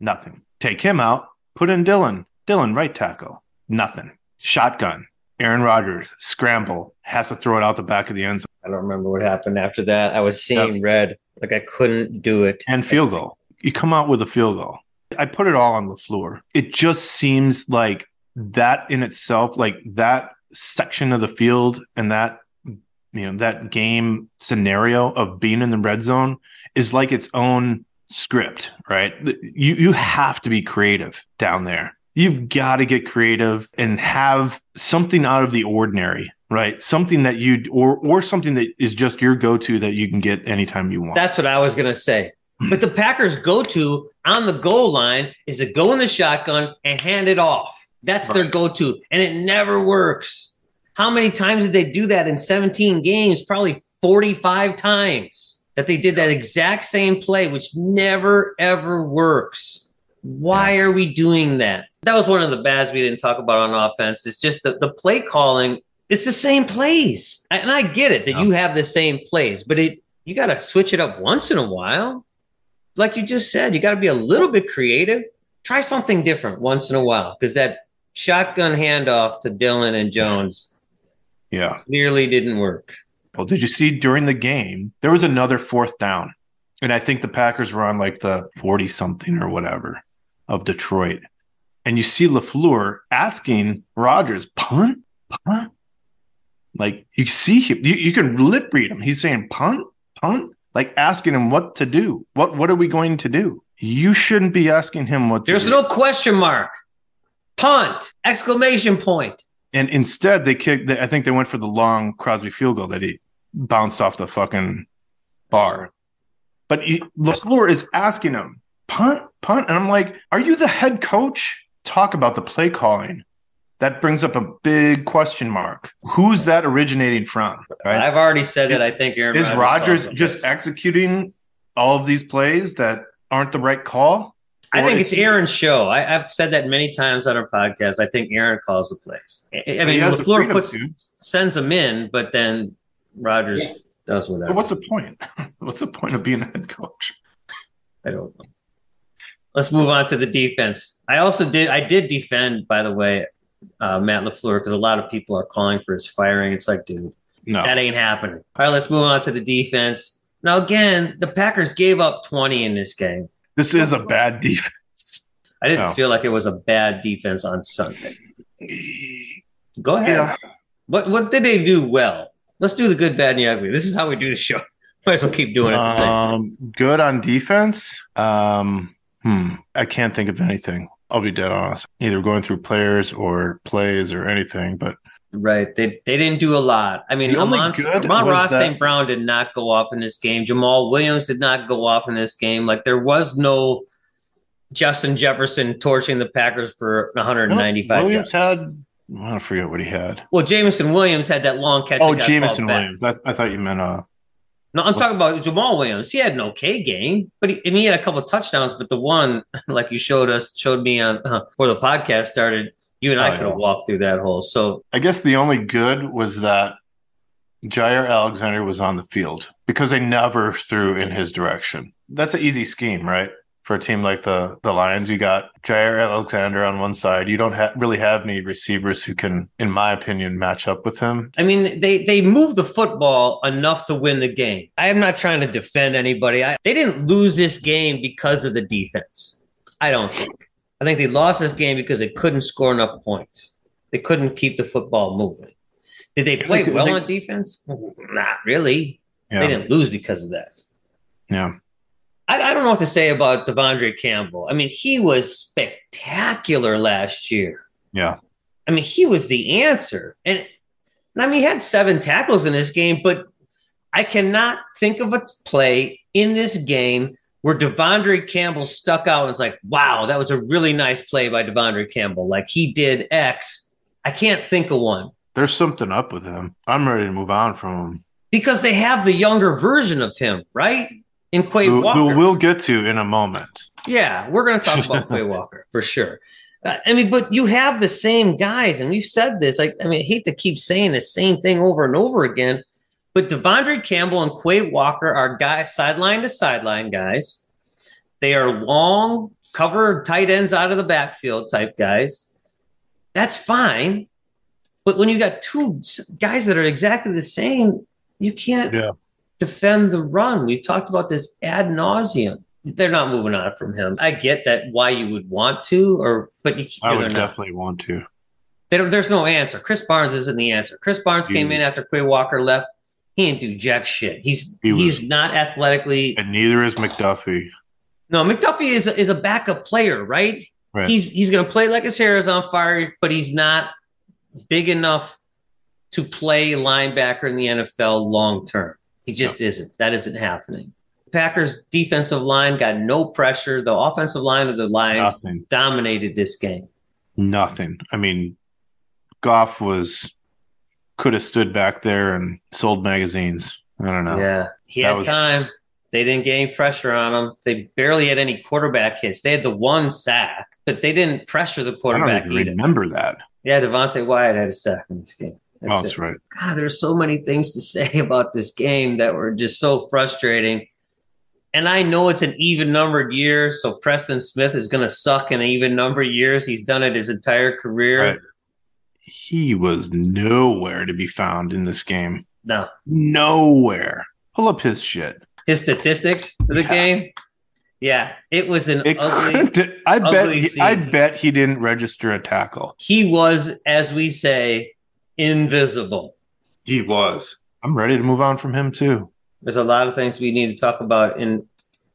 nothing. Take him out, put in Dillon, Dillon right tackle, nothing. Shotgun, Aaron Rodgers, scramble, has to throw it out the back of the end zone I don't remember what happened after that. I was seeing red. Like I couldn't do it. and field goal. You come out with a field goal. I put it all on LaFleur. It just seems like that in itself, like that section of the field and that you know that game scenario of being in the red zone is like its own script, right? You you have to be creative down there. You've got to get creative and have something out of the ordinary right? Something that you or or something that is just your go to that you can get anytime you want. That's what I was gonna say. But the Packers' go to on the goal line is to go in the shotgun and hand it off. That's their go to, and it never works. How many times did they do that in 17 games? Probably 45 times that they did that exact same play, which never ever works. Why are we doing that? That was one of the bads we didn't talk about on offense. It's just the, the play calling. It's the same plays, and I get it that Yeah. you have the same plays, but it you got to switch it up once in a while. Like you just said, you got to be a little bit creative. Try something different once in a while because that shotgun handoff to Dillon and Jones yeah. clearly didn't work. Well, did you see during the game there was another fourth down, and I think the Packers were on like the forty something or whatever of Detroit, and you see Lafleur asking Rodgers punt, punt. Like you see him, you, you can lip read him. He's saying punt, punt, like asking him what to do. What what are we going to do? You shouldn't be asking him what. To There's no question mark. Punt! Exclamation point. And instead, they kicked. I think they went for the long Crosby field goal that he bounced off the fucking bar. But he, Lafleur is asking him punt, punt, and I'm like, "Are you the head coach? Talk about the play calling." That brings up a big question mark. Who's that originating from? Right? I've already said that I think Aaron Is Rodgers just executing all of these plays that aren't the right call? I think it's Aaron's show. I, I've said that many times on our podcast. I think Aaron calls the plays. I, I mean, the Lafleur puts to. sends them in, but then Rodgers does whatever. But what's the point? [laughs] What's the point of being a head coach? I don't know. Let's move on to the defense. I also did. I did defend, by the way, uh, Matt Lafleur because a lot of people are calling for his firing. It's like, dude, No. that ain't happening. All right, let's move on to the defense. Now, again, the Packers gave up 20 in this game. This is a bad defense. I didn't Oh. feel like it was a bad defense on Sunday. Go ahead. Yeah. What what did they do well? Let's do the good, bad, and the ugly. This is how we do the show. [laughs] Might as well keep doing it. The same. Um, good on defense. Um, hmm. I can't think of anything. I'll be dead honest. Either going through players or plays or anything, but Right. They they didn't do a lot. I mean, Amon, Amon Ross that- St. Brown did not go off in this game. Jamaal Williams did not go off in this game. Like there was no Justin Jefferson torching the Packers for 195 Williams yards. had. I forget what he had. Well, Jameson Williams had that long catch. Oh, Jameson. Williams. I, I thought you meant uh. No, I'm talking about Jamaal Williams. He had an okay game, but he, I mean, he had a couple of touchdowns. But the one, [laughs] like you showed us, showed me on uh, before the podcast started, you and I Oh, could have yeah. walked through that hole. So I guess the only good was that Jaire Alexander was on the field because they never threw in his direction. That's an easy scheme, right? For a team like the the Lions, you got Jaire Alexander on one side. You don't ha- really have any receivers who can, in my opinion, match up with him. I mean, they they moved the football enough to win the game. I am not trying to defend anybody. I, they didn't lose this game because of the defense. I don't think. I think they lost this game because they couldn't score enough points. They couldn't keep the football moving. Did they play well think- on defense? Not really. Yeah, They didn't lose because of that. yeah. I, I don't know what to say about Devondre Campbell. I mean, he was spectacular last year. Yeah. I mean, he was the answer. And, and I mean, he had seven tackles in this game, but I cannot think of a play in this game where Devondre Campbell stuck out and it's like, wow, that was a really nice play by Devondre Campbell. Like he did X. I can't think of one There's something up with him. I'm ready to move on from him. because they have the younger version of him, right? In Quay Who, Walker. who we'll get to in a moment. Yeah, we're going to talk about [laughs] Quay Walker for sure. Uh, I mean, but you have the same guys, and we've said this. Like, I mean, I hate to keep saying the same thing over and over again, but Devondre Campbell and Quay Walker are guys sideline to sideline guys. They are long cover tight ends out of the backfield type guys. That's fine, but when you got two guys that are exactly the same, you can't Yeah. Defend the run. We've talked about this ad nauseum. They're not moving on from him. I get that why you would want to, or but you, I would not. definitely want to. There's no answer. Krys Barnes isn't the answer. Krys Barnes came in after Quay Walker left. He didn't do jack shit. He's He was- he's not athletically. And neither is McDuffie. No, McDuffie is is a backup player, right? Right. He's he's going to play like his hair is on fire, but he's not big enough to play linebacker in the NFL long term. He just isn't. That isn't happening. Packers defensive line got no pressure. The offensive line of the Lions Nothing. dominated this game. Nothing. I mean, Goff was could have stood back there and sold magazines. I don't know. Yeah, he That had was- time. They didn't gain pressure on him. They barely had any quarterback hits. They had the one sack, but they didn't pressure the I don't quarterback even either. remember that. Yeah, Devonte Wyatt had a sack in this game. Oh, that's right. God, there's so many things to say [laughs] about this game that were just so frustrating. And I know it's an even numbered year, so Preston Smith is going to suck in even numbered years. He's done it his entire career. Right. He was nowhere to be found in this game. No, Nowhere. Pull up his shit. his statistics for the Yeah. game. Yeah, it was an It ugly. I bet. ugly he- scene. I bet he didn't register a tackle. He was, as we say, invisible. He was. I'm ready to move on from him too. There's a lot of things we need to talk about, and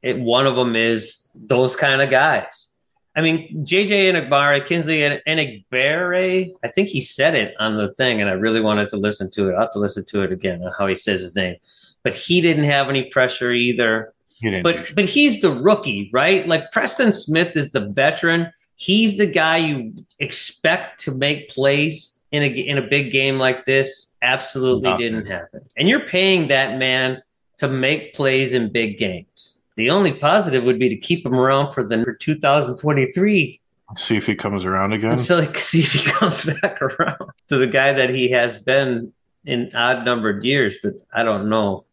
it, one of them is those kind of guys. I mean, JJ Enagbare, Kingsley Enagbare, I think he said it on the thing, and I really wanted to listen to it. I'll have to listen to it again on how he says his name. But he didn't have any pressure either. He didn't. But but he's the rookie, right? Like Preston Smith is the veteran. He's the guy you expect to make plays in a in a big game like this. Absolutely Nothing. didn't happen. And you're paying that man to make plays in big games. The only positive would be to keep him around for the for 2023 See if he comes around again. until he [laughs] see if he comes back around to the guy that he has been in odd numbered years. But I don't know.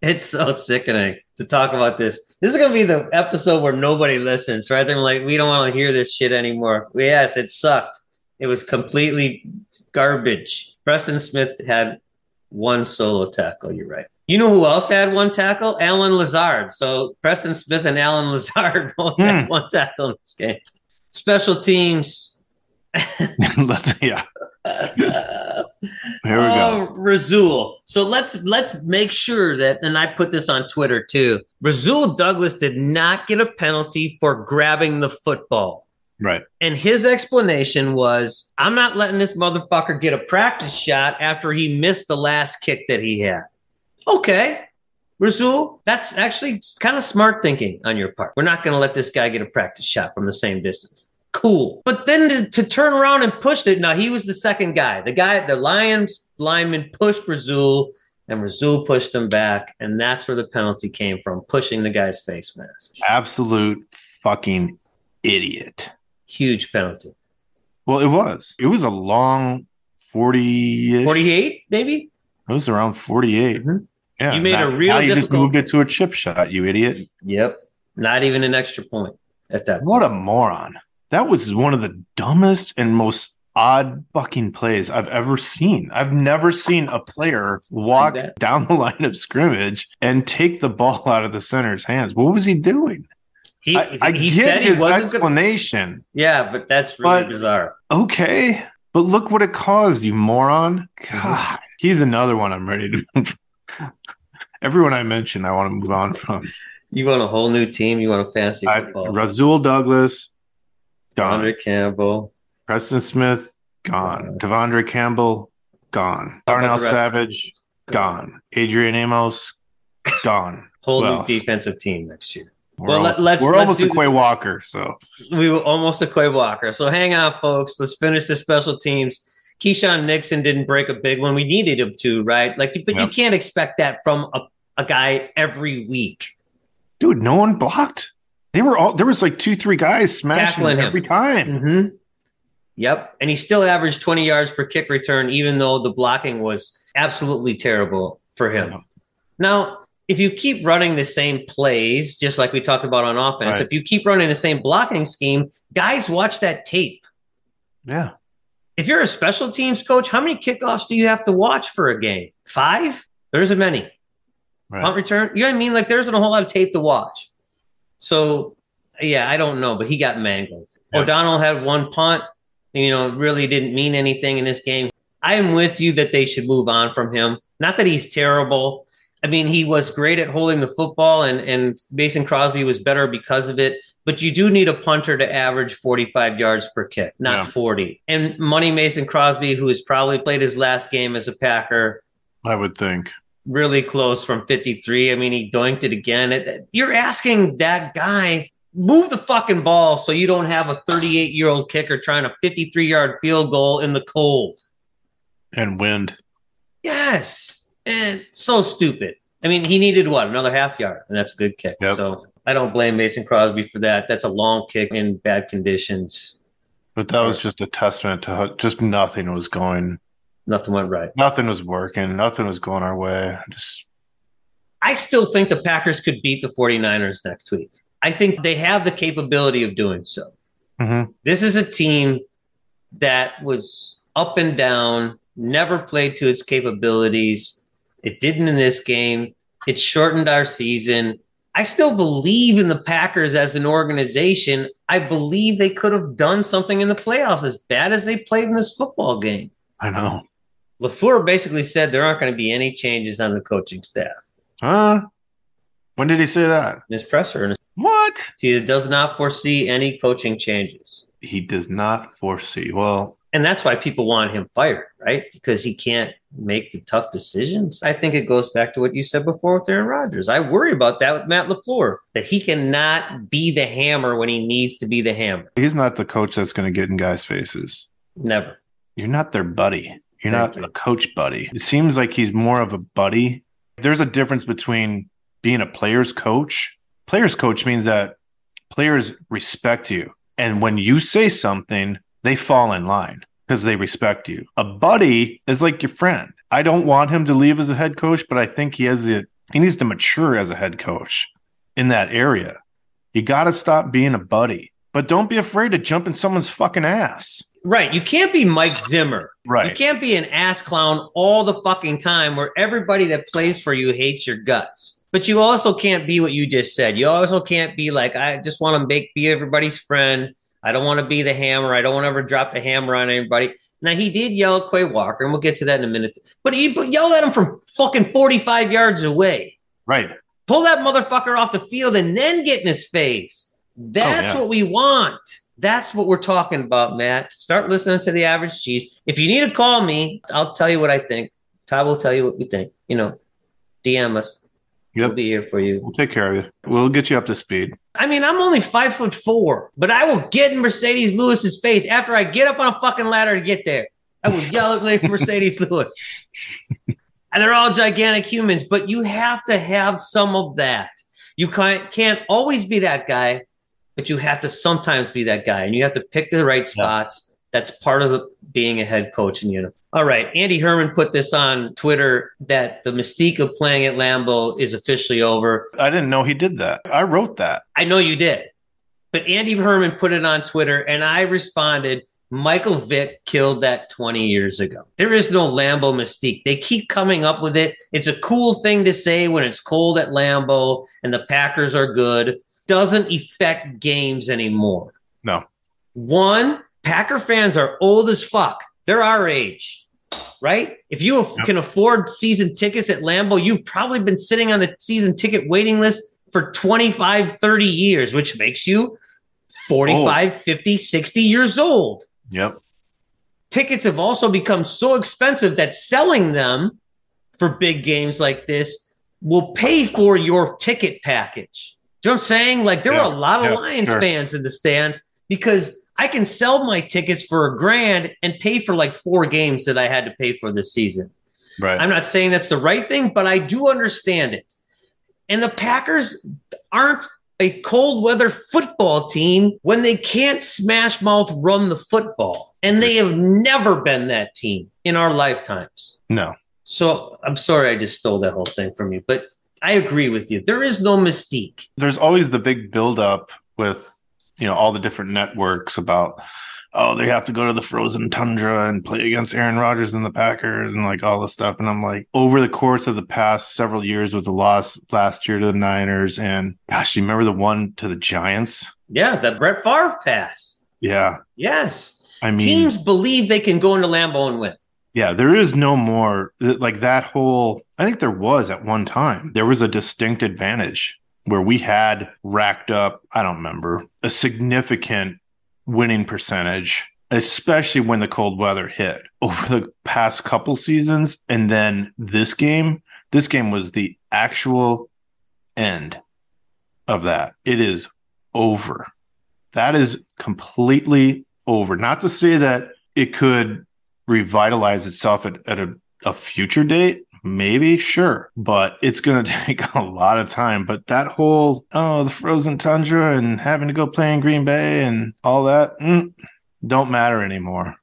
It's so sickening to talk about this. This is going to be the episode where nobody listens, right? They're like, we don't want to hear this shit anymore. Yes, it sucked. It was completely garbage. Preston Smith had one solo tackle. You're right. You know who else had one tackle? Allen Lazard. So Preston Smith and Allen [laughs] Lazard both had Hmm. one tackle in this game. Special teams. [laughs] Let's, yeah. [laughs] Here we go. Oh, Rasul. So let's let's make sure that, and I put this on Twitter too. Rasul Douglas did not get a penalty for grabbing the football. Right. And his explanation was, I'm not letting this motherfucker get a practice shot after he missed the last kick that he had. Okay. Rasul, that's actually kind of smart thinking on your part. We're not going to let this guy get a practice shot from the same distance. Cool. But then to, to turn around and push it, now he was the second guy. The guy, the Lions lineman pushed Rasul, and Rasul pushed him back. And that's where the penalty came from, pushing the guy's face mask. Absolute fucking idiot. Huge penalty. Well, it was. It was a long 40 48, maybe? It was around 48. Mhm. Yeah. You made now- a real Now you just moved it to a chip shot, you idiot. Yep. Not even an extra point at that point. What a moron. That was one of the dumbest and most odd fucking plays I've ever seen. I've never seen a player walk down the [laughs] line of scrimmage and take the ball out of the center's hands. What was he doing? He, I, I he said he wasn't explanation. Yeah, but that's really But- bizarre. Okay. But look what it caused, you moron. Mm-hmm. God. He's another one I'm ready to. Everyone I mentioned, I want to move on from. You want a whole new team? You want a fantasy I, football? Rasul Douglas, gone. Andre Campbell. Preston Smith, gone. Devondre Campbell, gone. Darnell? Savage, gone. Adrian Amos, gone. [laughs] Whole Who new else? defensive team next year. We're, Well, al- let- let's- we're let's almost a the- Quay Walker, so We were almost a Quay Walker. So hang on, folks. Let's finish the special teams. Keisean Nixon didn't break a big one. We needed him to, right? Like, but you can't expect that from a, a guy every week. dude, no one blocked. They were all there was like two, three guys smashing Tackling him. every time. Mm-hmm. Yep. And he still averaged 20 yards per kick return, even though the blocking was absolutely terrible for him. Now, if you keep running the same plays, just like we talked about on offense, Right. if you keep running the same blocking scheme, guys watch that tape. Yeah. If you're a special teams coach, how many kickoffs do you have to watch for a game? Five? There isn't many. Right. Punt return? You know what I mean? Like there isn't a whole lot of tape to watch. So yeah, I don't know, but he got mangled. Yeah. O'Donnell had one punt, you know, really didn't mean anything in this game. I am with you that they should move on from him. Not that he's terrible. I mean, he was great at holding the football and, and Mason Crosby was better because of it. But you do need a punter to average 45 yards per kick, not Yeah. 40. And Money Mason Crosby, who has probably played his last game as a Packer, I would think. really close from 53. I mean, he doinked it again. You're asking that guy, move the fucking ball so you don't have a 38 year old kicker trying a 53 yard field goal in the cold. And wind. Yes. It's so stupid. I mean, he needed what? Another half yard, and that's a good kick. Yep. So I don't blame Mason Crosby for that. That's a long kick in bad conditions. But that was just a testament to how just nothing was going, Nothing went right. nothing was working, nothing was going our way. Just I still think the Packers could beat the 49ers next week. I think they have the capability of doing so. Mhm. This is a team that was up and down, never played to its capabilities. It didn't in this game. It shortened our season. I still believe in the Packers as an organization. I believe they could have done something in the playoffs as bad as they played in this football game. I know. LaFleur basically said there aren't going to be any changes on the coaching staff Huh? When did he say that? in his presser. What? he does not foresee any coaching changes. He does not foresee. Well, And that's why people want him fired, right? Because he can't make the tough decisions. I think it goes back to what you said before with Aaron Rodgers. I worry about that with Matt LaFleur, that he cannot be the hammer when he needs to be the hammer. he's not the coach that's going to get in guys' faces. Never. You're not their buddy. You're Thank not you. a coach buddy. It seems like he's more of a buddy. There's a difference between being a player's coach. Player's coach means that players respect you. And when you say something, they fall in line because they respect you. A buddy is like your friend. I don't want him to leave as a head coach, but I think he has it. He needs to mature as a head coach in that area. You got to stop being a buddy, but don't be afraid to jump in someone's fucking ass. Right. You can't be Mike Zimmer. Right. You can't be an ass clown all the fucking time where everybody that plays for you hates your guts. But you also can't be what you just said. You also can't be like, I just want to make be everybody's friend. I don't want to be the hammer. I don't want to ever drop the hammer on anybody. Now he did yell at Quay Walker, and we'll get to that in a minute. But he yelled at him from fucking 45 yards away. Right. Pull that motherfucker off the field and then get in his face. That's yeah. what we want. That's what we're talking about, Matt. Start listening to the average cheese. If you need to call me, I'll tell you what I think. Ty will tell you what we think. You know, DM us. We'll be here for you. We'll take care of you. We'll get you up to speed. I mean, I'm only five foot four, but I will get in Marcedes Lewis's face after I get up on a fucking ladder to get there. I will yell at like [laughs] Marcedes Lewis. And they're all gigantic humans, but you have to have some of that. You can't can't always be that guy, but you have to sometimes be that guy, and you have to pick the right spots. That's part of the, being a head coach in NFL. All right, Andy Herman put this on Twitter that the mystique of playing at Lambeau is officially over. I didn't know he did that. I wrote that. I know you did. But Andy Herman put it on Twitter, and I responded, Michael Vick killed that 20 years ago. There is no Lambeau mystique. They keep coming up with it. It's a cool thing to say when it's cold at Lambeau and the Packers are good. Doesn't affect games anymore. No. One, Packer fans are old as fuck. They're our age, right? If you can afford season tickets at Lambeau, you've probably been sitting on the season ticket waiting list for 25, 30 years, which makes you 45, 50, 60 years old. Yep. Tickets have also become so expensive that selling them for big games like this will pay for your ticket package. Do you know what I'm saying? Like there Yeah, were a lot of yeah, Lions sure. fans in the stands because I can sell my tickets for a grand and pay for like four games that I had to pay for this season. Right. I'm not saying that's the right thing, but I do understand it. And the Packers aren't a cold weather football team when they can't smash mouth run the football. And they have never been that team in our lifetimes. no. So I'm sorry I just stole that whole thing from you, but I agree with you. There is no mystique. There's always the big buildup with, you know, all the different networks about, oh, they have to go to the frozen tundra and play against Aaron Rodgers and the Packers and like all this stuff. And I'm like, over the course of the past several years with the loss last year to the Niners and gosh, you remember the one to the Giants? Yeah, the Brett Favre pass. Yeah. Yes. I mean, Teams believe they can go into Lambeau and win. Yeah, there is no more like that whole. I think there was at one time. There was a distinct advantage where we had racked up, I don't remember, a significant winning percentage, especially when the cold weather hit over the past couple seasons. And then this game, this game was the actual end of that. It is over. That is completely over. Not to say that it could revitalize itself at, at a, a future date, maybe sure but it's going [laughs] to take a lot of time but that whole oh the frozen tundra and having to go play in green bay and all that mm, don't matter anymore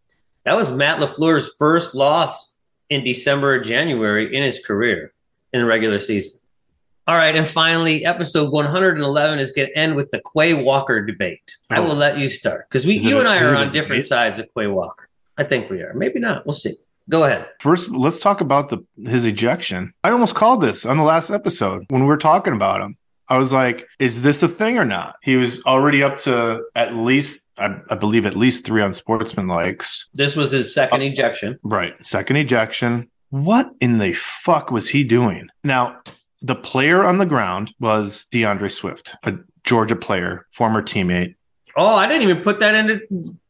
That was Matt LaFleur's first loss in December or January in his career in the regular season. All right, and finally, episode 111 is going to end with the Quay Walker debate. I Oh. will let you start because we, you [laughs] and I are on different sides of Quay Walker. I think we are. Maybe not. We'll see. Go ahead. first let's talk about the his ejection i almost called this on the last episode when we were talking about him i was like is this a thing or not he was already up to at least i, I believe at least three unsportsman likes This was his second Oh. ejection. Right. Second ejection. What in the fuck was he doing? Now, the player on the ground was D'Andre Swift, a Georgia player, former teammate. Oh, I didn't even put that into.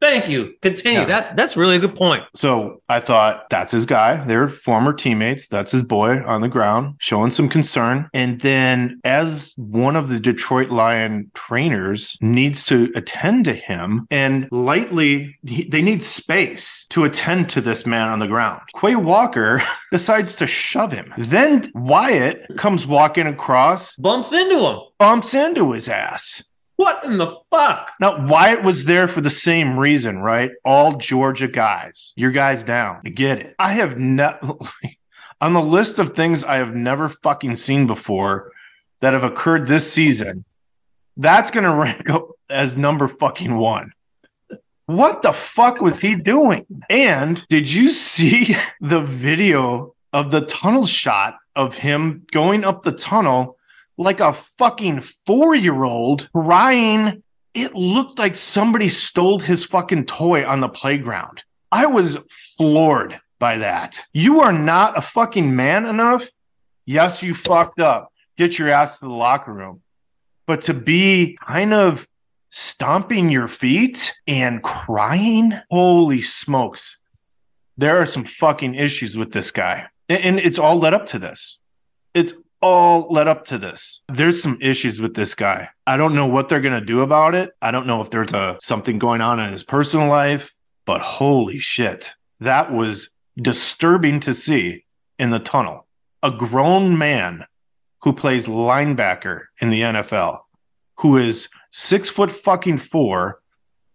Thank you. Continue. Yeah. That that's really a good point. So I thought that's his guy. They're former teammates. That's his boy on the ground, showing some concern. And then, as one of the Detroit Lion trainers needs to attend to him, and lightly, he, they need space to attend to this man on the ground. Quay Walker [laughs] decides to shove him. Then Wyatt comes walking across, Bumps into him. bumps into his ass. What in the fuck? Now, Wyatt was there for the same reason, right? All Georgia guys. Your guys down. I get it. I have never, [laughs] on the list of things I have never fucking seen before that have occurred this season, that's going [laughs] to rank up as number fucking one. What the fuck was he doing? And did you see [laughs] the video of the tunnel shot of him going up the tunnel like a fucking four year old crying? It looked like somebody stole his fucking toy on the playground. I was floored by that. You are not a fucking man enough. Yes, you fucked up. Get your ass to the locker room. But to be kind of stomping your feet and crying, holy smokes. There are some fucking issues with this guy. And, and it's all led up to this. It's all led up to this. There's some issues with this guy. I don't know what they're going to do about it. I don't know if there's a something going on in his personal life, but holy shit. That was disturbing to see in the tunnel. A grown man who plays linebacker in the NFL, who is six foot fucking four,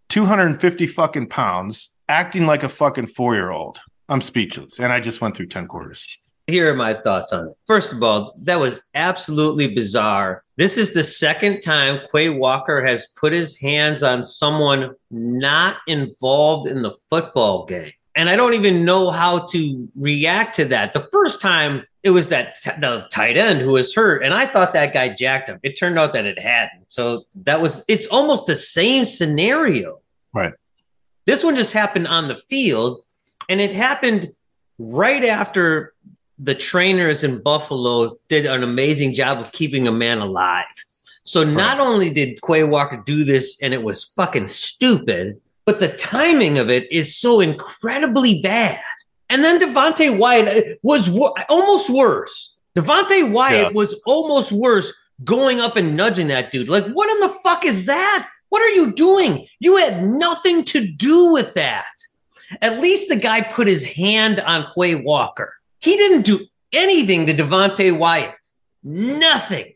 250 fucking pounds, acting like a fucking four year old. I'm speechless. And I just went through 10 quarters. Here are my thoughts on it. First of all, that was absolutely bizarre. This is the second time Quay Walker has put his hands on someone not involved in the football game. And I don't even know how to react to that. The first time it was that t- the tight end who was hurt, and I thought that guy jacked him. It turned out that it hadn't. So that was it's almost the same scenario. Right. This one just happened on the field, and it happened right after the trainers in Buffalo did an amazing job of keeping a man alive. So not only did Quay Walker do this and it was fucking stupid, but the timing of it is so incredibly bad. And then Devonte Wyatt uh, was almost worse. Devonte Wyatt Yeah. was almost worse going up and nudging that dude. Like, what in the fuck is that? What are you doing? You had nothing to do with that. At least the guy put his hand on Quay Walker. He didn't do anything to Devonte Wyatt. Nothing.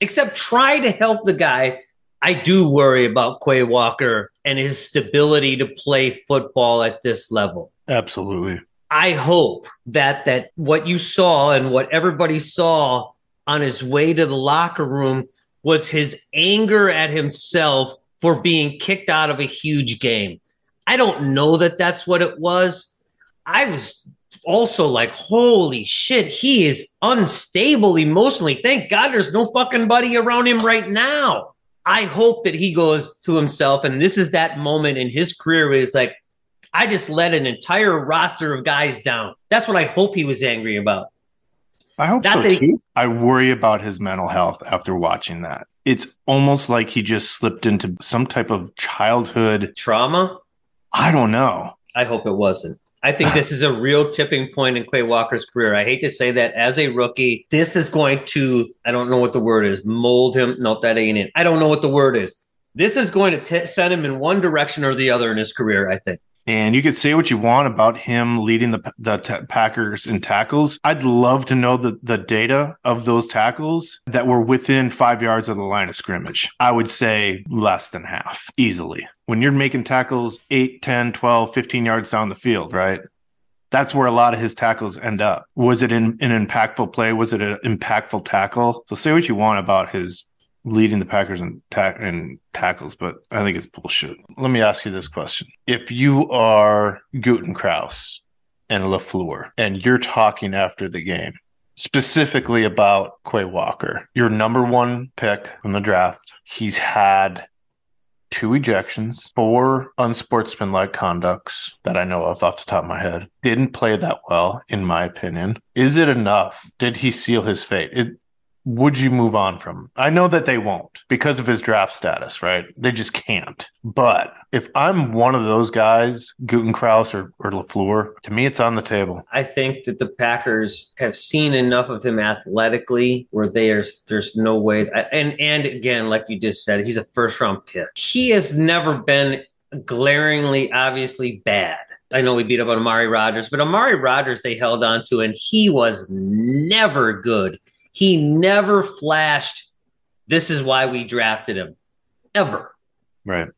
Except try to help the guy. I do worry about Quay Walker and his stability to play football at this level. Absolutely. I hope that that what you saw and what everybody saw on his way to the locker room was his anger at himself for being kicked out of a huge game. I don't know that that's what it was. I was also like, holy shit, he is unstable emotionally. Thank God there's no fucking buddy around him right now. I hope that he goes to himself, and this is that moment in his career where he's like, I just let an entire roster of guys down. That's what I hope he was angry about. I hope That so too. I worry about his mental health after watching that. It's almost like he just slipped into some type of childhood. Trauma? I don't know. I hope it wasn't. I think this is a real tipping point in Quay Walker's career. I hate to say that as a rookie, this is going to, I don't know what the word is, mold him. Nope, that ain't it. I don't know what the word is. This is going to t- send him in one direction or the other in his career, I think. And you could say what you want about him leading the the ta- Packers in tackles. I'd love to know the, the data of those tackles that were within five yards of the line of scrimmage. I would say less than half easily. When you're making tackles 8, 10, 12, 15 yards down the field, right? That's where a lot of his tackles end up. Was it in, an impactful play? Was it an impactful tackle? So say what you want about his leading the Packers in, ta- in tackles, but I think it's bullshit. Let me ask you this question. If you are Gutekunst and LaFleur and you're talking after the game, specifically about Quay Walker, your number one pick from the draft, he's had two ejections, four unsportsmanlike conducts that I know of off the top of my head. Didn't play that well, in my opinion. Is it enough? Did he seal his fate? It, would you move on from? I know that they won't because of his draft status, right? They just can't. But if I'm one of those guys, Gutekunst or, or LaFleur, to me, it's on the table. I think that the Packers have seen enough of him athletically where there's there's no way. And and again, like you just said, he's a first round pick. He has never been glaringly, obviously bad. I know we beat up on Amari Rodgers, but Amari Rodgers they held on to, and he was never good. He never flashed. This is why we drafted him, ever. Right.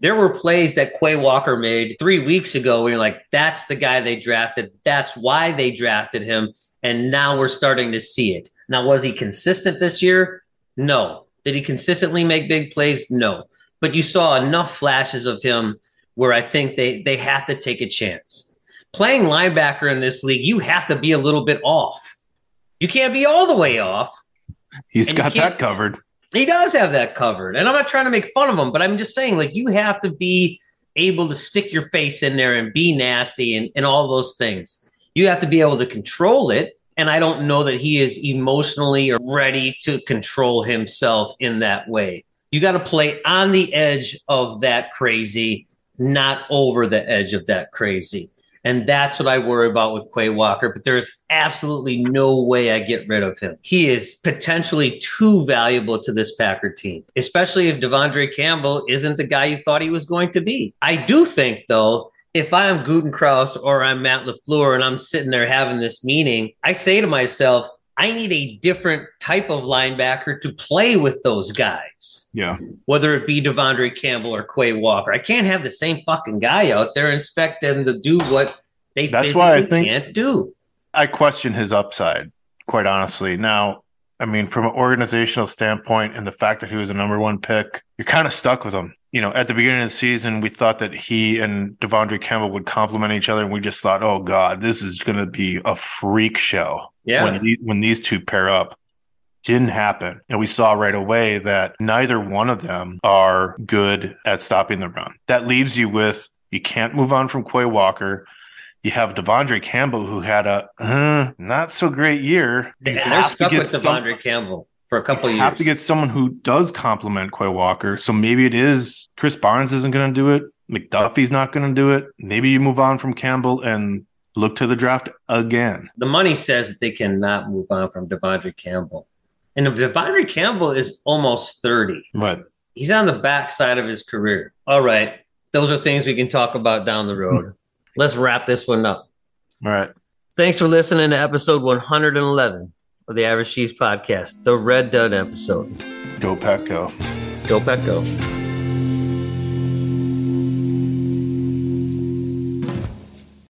There were plays that Quay Walker made three weeks ago where you're like, that's the guy they drafted. That's why they drafted him. And now we're starting to see it. Now, was he consistent this year? No. Did he consistently make big plays? No. But you saw enough flashes of him where I think they, they have to take a chance. Playing linebacker in this league, you have to be a little bit off. You can't be all the way off. He's got that covered. He does have that covered. And I'm not trying to make fun of him, but I'm just saying, like, you have to be able to stick your face in there and be nasty and, and all those things. You have to be able to control it. And I don't know that he is emotionally ready to control himself in that way. You got to play on the edge of that crazy, not over the edge of that crazy. And that's what I worry about with Quay Walker. But there's absolutely no way I get rid of him. He is potentially too valuable to this Packer team, especially if Devondre Campbell isn't the guy you thought he was going to be. I do think, though, if I'm Gutekunst or I'm Matt LaFleur and I'm sitting there having this meeting, I say to myself, I need a different type of linebacker to play with those guys Yeah. whether it be Devondre Campbell or Quay Walker. I can't have the same fucking guy out there and expect them to do what they That's why I think- can't do. I question his upside, quite honestly. Now, I mean, from an organizational standpoint and the fact that he was a number one pick, you're kind of stuck with him. You know, at the beginning of the season, we thought that he and Devondre Campbell would complement each other, and we just thought, oh God, this is going to be a freak show Yeah. when, the, when these two pair up. Didn't happen. And we saw right away that neither one of them are good at stopping the run. That leaves you with you can't move on from Quay Walker. You have Devondre Campbell, who had a uh, not so great year. They, have to stuck get with some- Devondre Campbell for a couple you of have to get someone who does complement Quay Walker. So maybe it is Krys Barnes isn't going to do it. McDuffie's not going to do it. Maybe you move on from Campbell and look to the draft again. the money says that they cannot move on from Devondre Campbell. And if Devondre Campbell is almost 30. But He's on the backside of his career. All right. Those are things we can talk about down the road. [laughs] Let's wrap this one up. all right. Thanks for listening to episode 111 of the Average Cheese Podcast, the Red Dud episode. Go Pack Go. Go Pack Go.